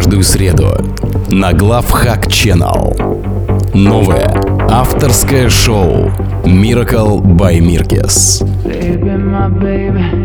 Каждую среду на Главхак Channel. Новое авторское шоу Miracle by Mirkes. Baby, my baby.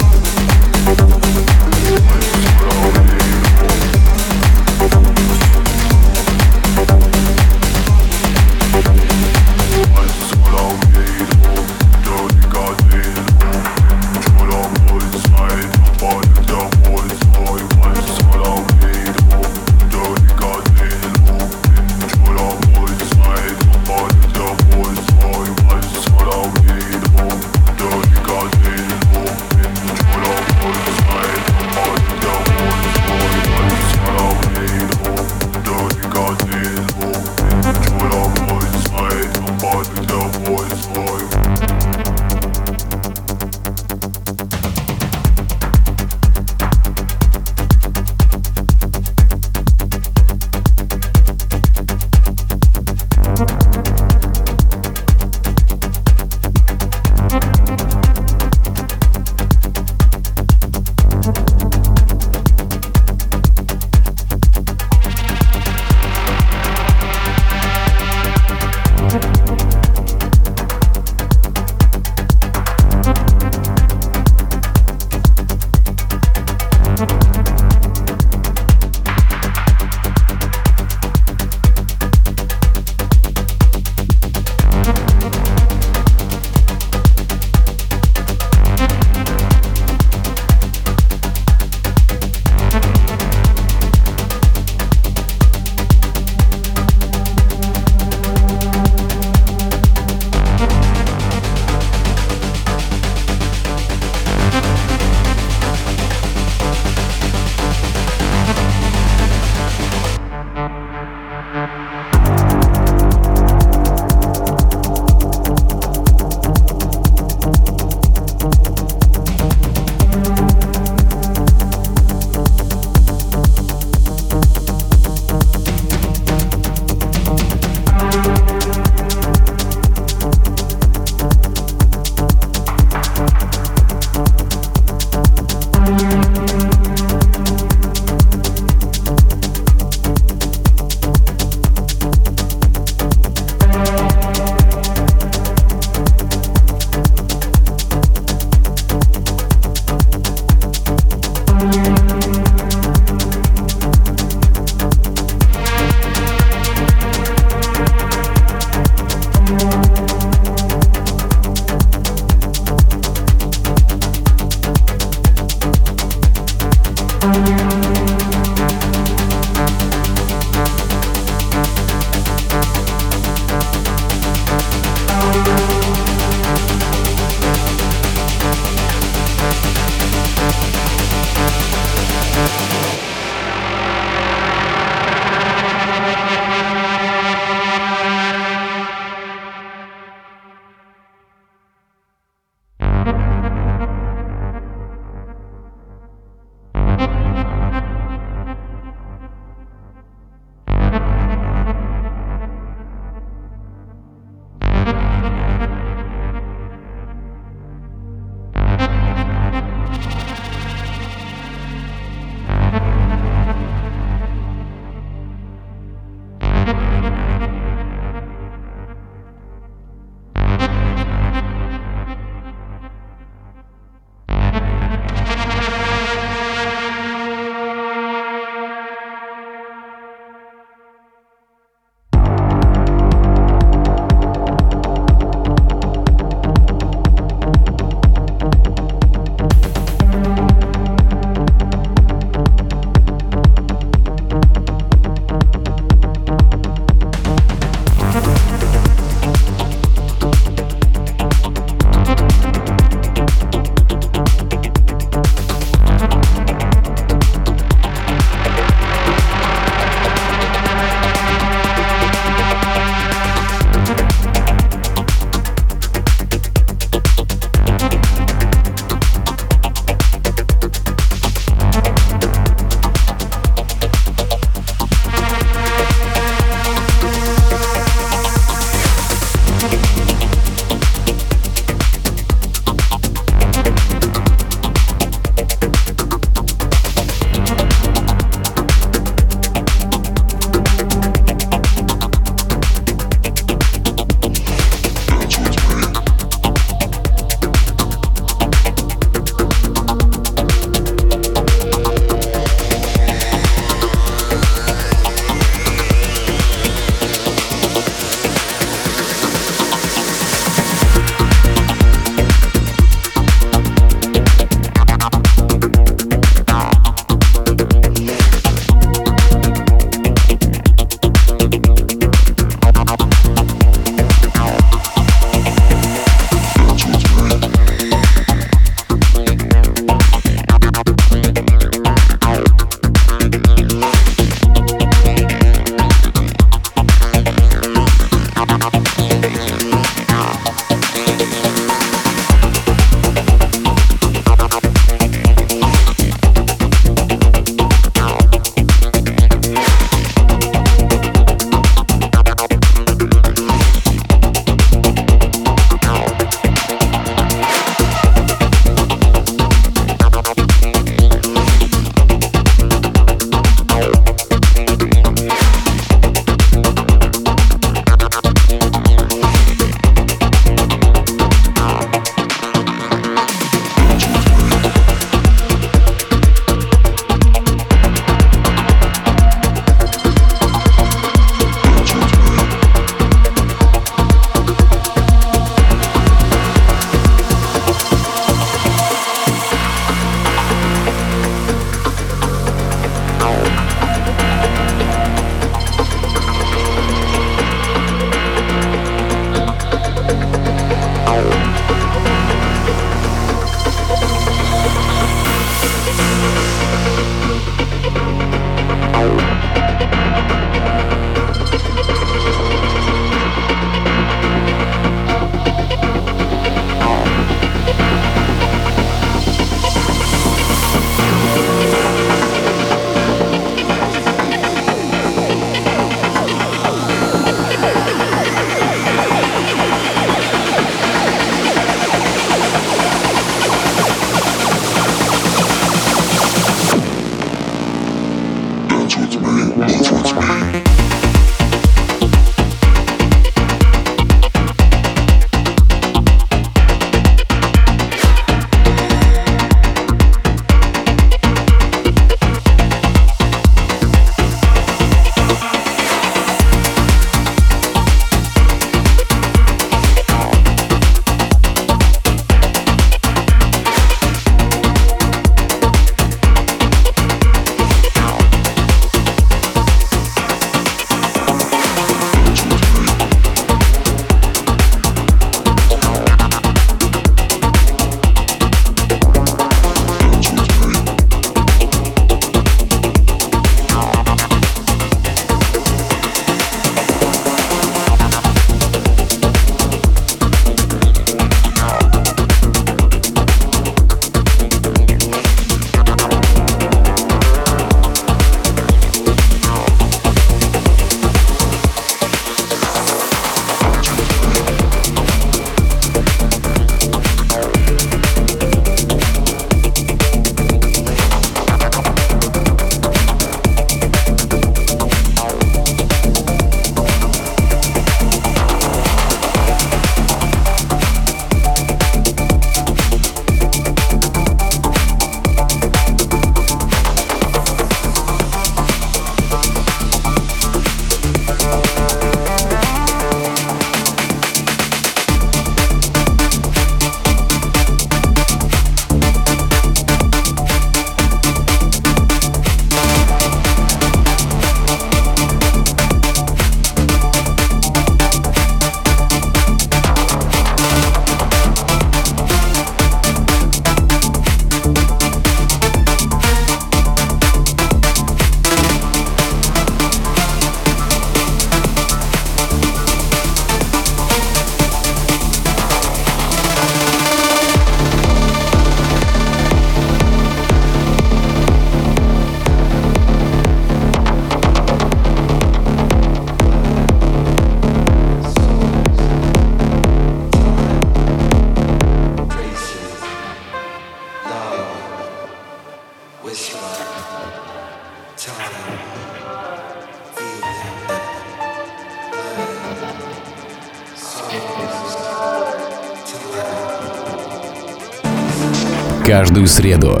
Каждую среду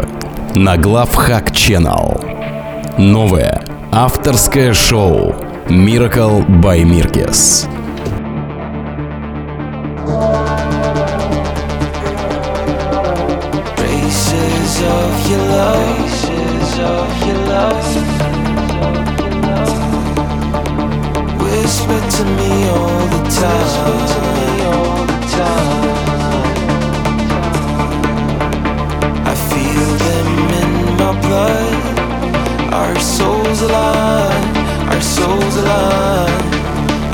на Главхак Channel. Новое авторское шоу Miracle by Mirkes. of your love, of your love. Whisper to me all the time. Souls align.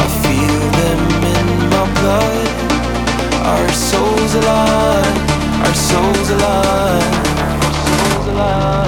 I feel them in my blood. Our souls align, our souls align, our souls align.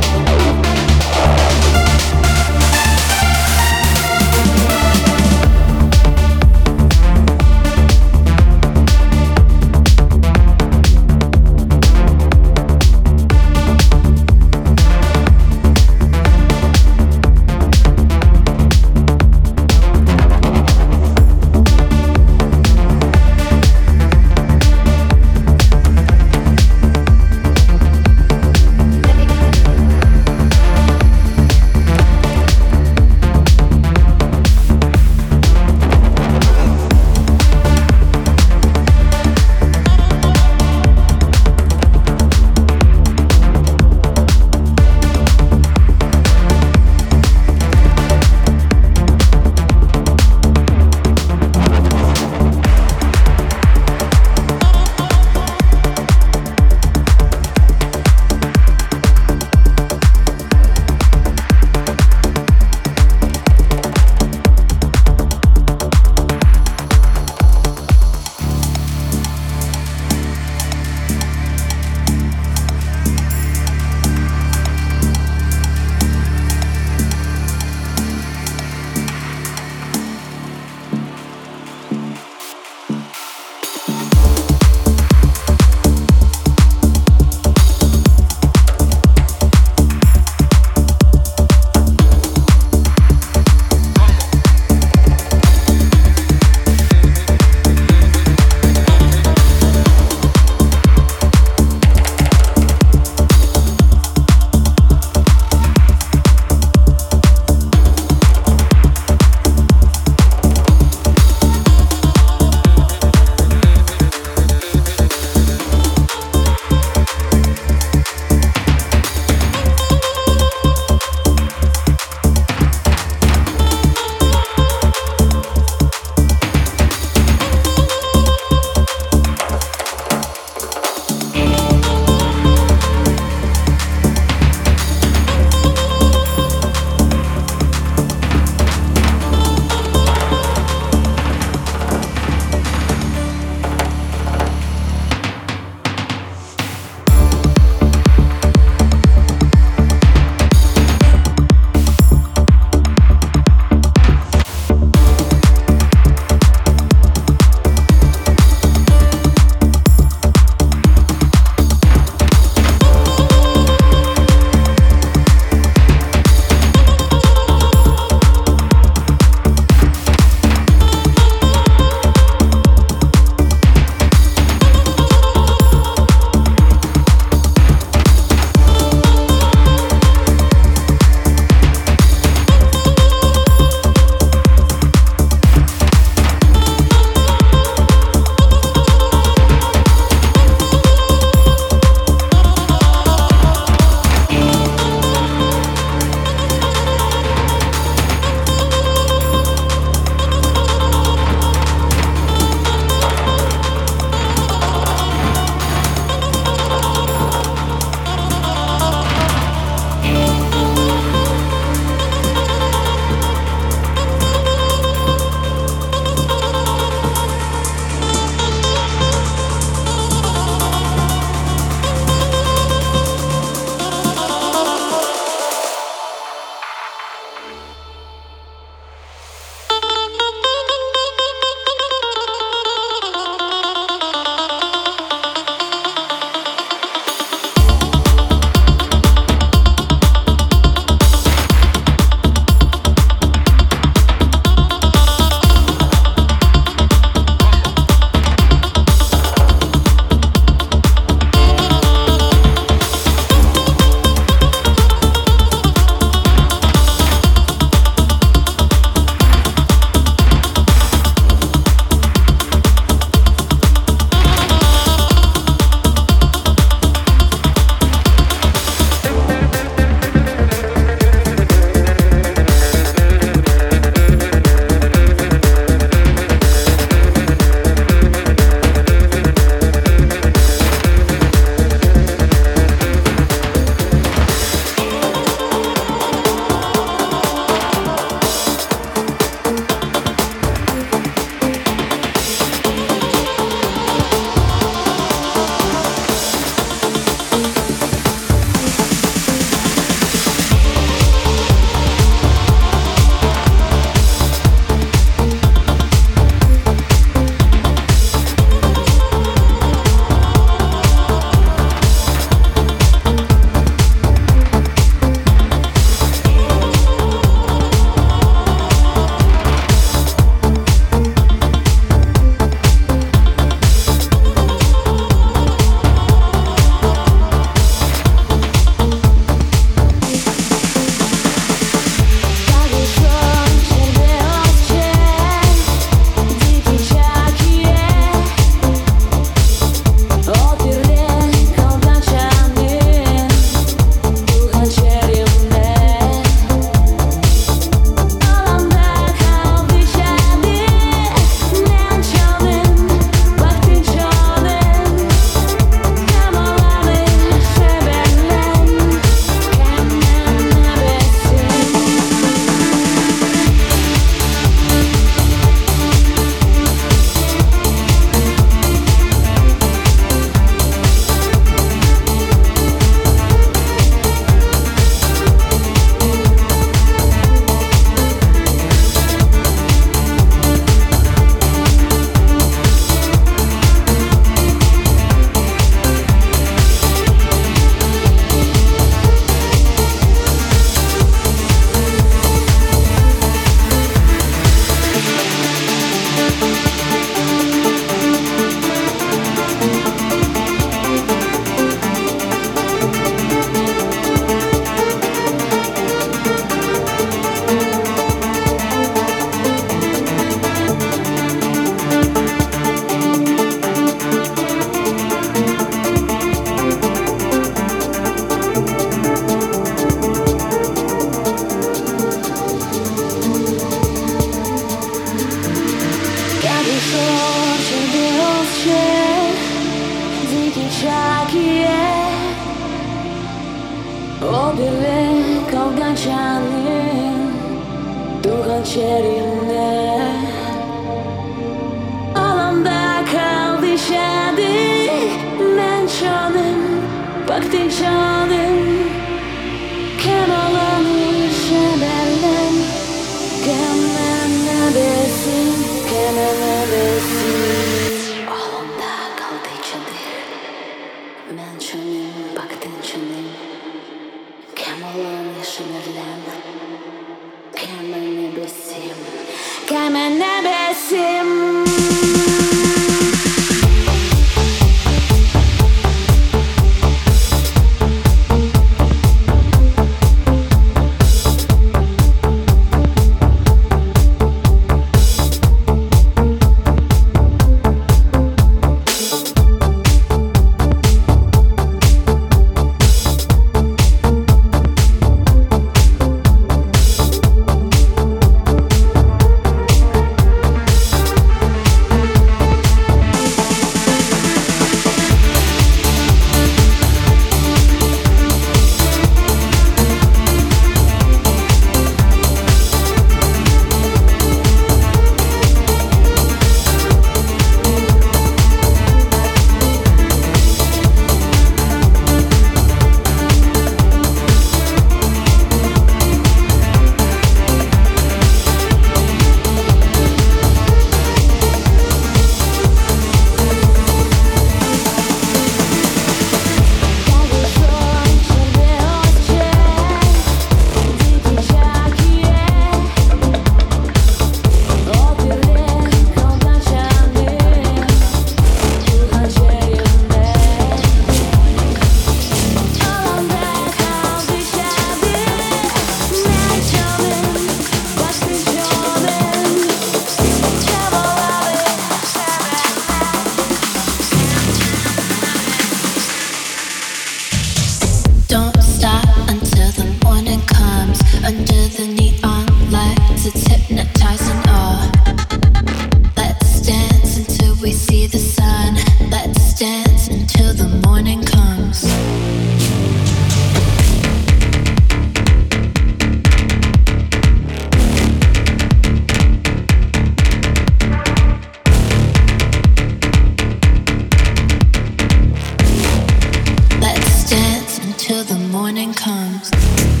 dance until the morning comes.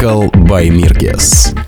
Miracle by Mirkes.